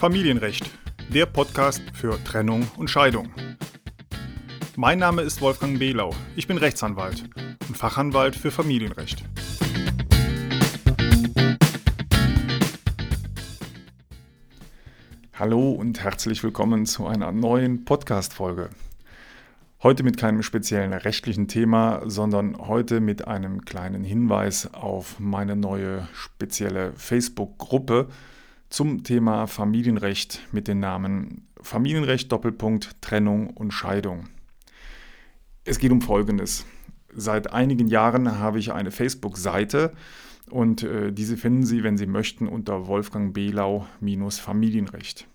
Familienrecht, der Podcast für Trennung und Scheidung. Mein Name ist Wolfgang Behlau. Ich bin Rechtsanwalt und Fachanwalt für Familienrecht. Hallo und herzlich willkommen zu einer neuen Podcast-Folge. Heute mit keinem speziellen rechtlichen Thema, sondern heute mit einem kleinen Hinweis auf meine neue spezielle Facebook-Gruppe zum Thema Familienrecht mit dem Namen Familienrecht Doppelpunkt Trennung und Scheidung. Es geht um Folgendes. Seit einigen Jahren habe ich eine Facebook-Seite und äh, diese finden Sie, wenn Sie möchten, unter Wolfgang Behlau-Familienrecht.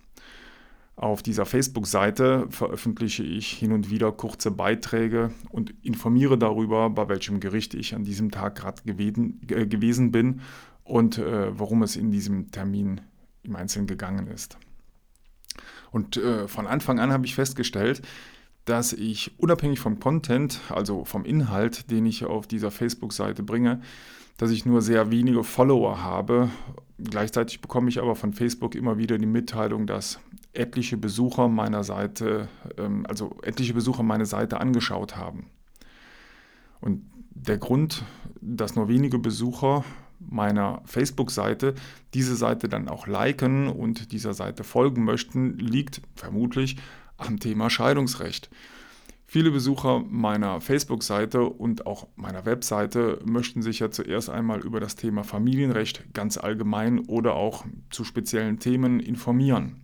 Auf dieser Facebook-Seite veröffentliche ich hin und wieder kurze Beiträge und informiere darüber, bei welchem Gericht ich an diesem Tag gerade äh, gewesen bin und äh, worum es in diesem Termin im Einzelnen gegangen ist. Und äh, von Anfang an habe ich festgestellt, dass ich unabhängig vom Content, also vom Inhalt, den ich auf dieser Facebook-Seite bringe, dass ich nur sehr wenige Follower habe. Gleichzeitig bekomme ich aber von Facebook immer wieder die Mitteilung, dass etliche Besucher meiner Seite, ähm, also etliche Besucher meine Seite angeschaut haben. Und der Grund, dass nur wenige Besucher meiner Facebook-Seite diese Seite dann auch liken und dieser Seite folgen möchten, liegt vermutlich am Thema Scheidungsrecht. Viele Besucher meiner Facebook-Seite und auch meiner Webseite möchten sich ja zuerst einmal über das Thema Familienrecht ganz allgemein oder auch zu speziellen Themen informieren.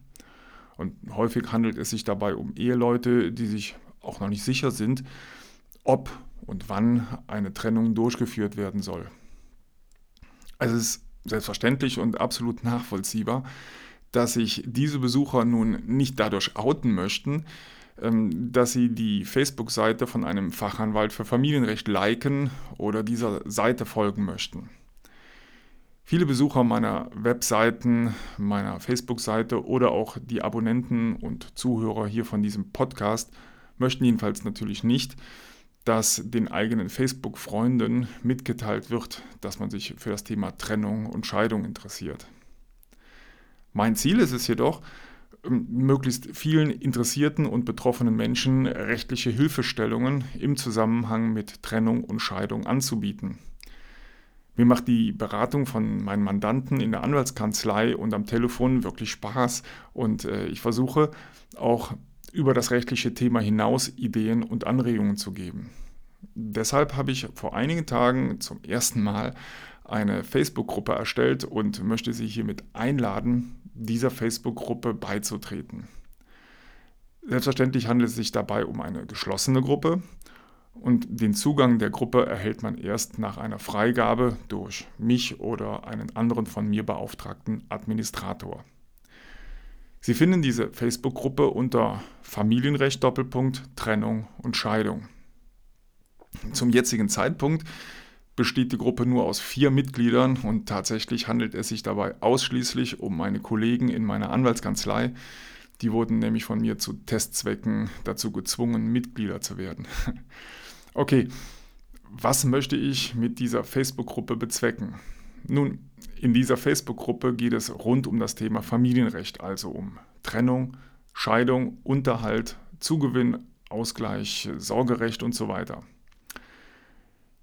Und häufig handelt es sich dabei um Eheleute, die sich auch noch nicht sicher sind, ob und wann eine Trennung durchgeführt werden soll. Also es ist selbstverständlich und absolut nachvollziehbar, dass sich diese Besucher nun nicht dadurch outen möchten, ähm, dass sie die Facebook-Seite von einem Fachanwalt für Familienrecht liken oder dieser Seite folgen möchten. Viele Besucher meiner Webseiten, meiner Facebook-Seite oder auch die Abonnenten und Zuhörer hier von diesem Podcast möchten jedenfalls natürlich nicht, dass den eigenen Facebook-Freunden mitgeteilt wird, dass man sich für das Thema Trennung und Scheidung interessiert. Mein Ziel ist es jedoch, ähm, möglichst vielen interessierten und betroffenen Menschen rechtliche Hilfestellungen im Zusammenhang mit Trennung und Scheidung anzubieten. Mir macht die Beratung von meinen Mandanten in der Anwaltskanzlei und am Telefon wirklich Spaß und äh, ich versuche auch über das rechtliche Thema hinaus Ideen und Anregungen zu geben. Deshalb habe ich vor einigen Tagen zum ersten Mal eine Facebook-Gruppe erstellt und möchte Sie hiermit einladen, dieser Facebook-Gruppe beizutreten. Selbstverständlich handelt es sich dabei um eine geschlossene Gruppe und den Zugang der Gruppe erhält man erst nach einer Freigabe durch mich oder einen anderen von mir beauftragten Administrator. Sie finden diese Facebook-Gruppe unter Familienrecht Doppelpunkt Trennung und Scheidung. Zum jetzigen Zeitpunkt besteht die Gruppe nur aus vier Mitgliedern und tatsächlich handelt es sich dabei ausschließlich um meine Kollegen in meiner Anwaltskanzlei. Die wurden nämlich von mir zu Testzwecken dazu gezwungen, Mitglieder zu werden. Okay, was möchte ich mit dieser Facebook-Gruppe bezwecken? Nun, in dieser Facebook-Gruppe geht es rund um das Thema Familienrecht, also um Trennung, Scheidung, Unterhalt, Zugewinn, Ausgleich, Sorgerecht und so weiter.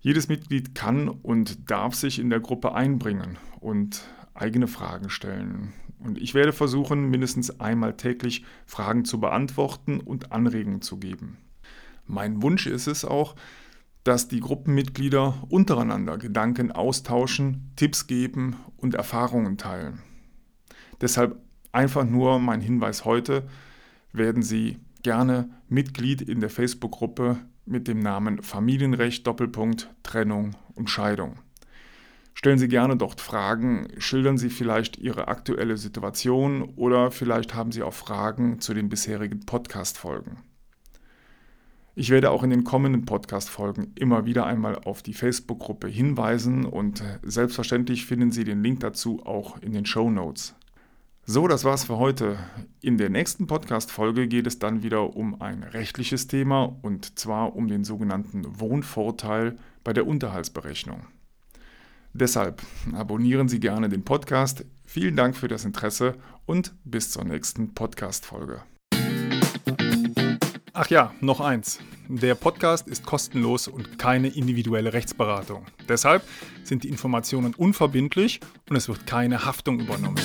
Jedes Mitglied kann und darf sich in der Gruppe einbringen und eigene Fragen stellen. Und ich werde versuchen, mindestens einmal täglich Fragen zu beantworten und Anregungen zu geben. Mein Wunsch ist es auch, dass die Gruppenmitglieder untereinander Gedanken austauschen, Tipps geben und Erfahrungen teilen. Deshalb einfach nur mein Hinweis heute, werden Sie gerne Mitglied in der Facebook-Gruppe mit dem Namen Familienrecht Doppelpunkt Trennung und Scheidung. Stellen Sie gerne dort Fragen, schildern Sie vielleicht Ihre aktuelle Situation oder vielleicht haben Sie auch Fragen zu den bisherigen Podcast-Folgen. Ich werde auch in den kommenden Podcast-Folgen immer wieder einmal auf die Facebook-Gruppe hinweisen und selbstverständlich finden Sie den Link dazu auch in den Show Notes. So, das war's für heute. In der nächsten Podcast-Folge geht es dann wieder um ein rechtliches Thema und zwar um den sogenannten Wohnvorteil bei der Unterhaltsberechnung. Deshalb abonnieren Sie gerne den Podcast, Vielen Dank für das Interesse und bis zur nächsten Podcast-Folge. Ach ja, noch eins. Der Podcast ist kostenlos und keine individuelle Rechtsberatung. Deshalb sind die Informationen unverbindlich und es wird keine Haftung übernommen.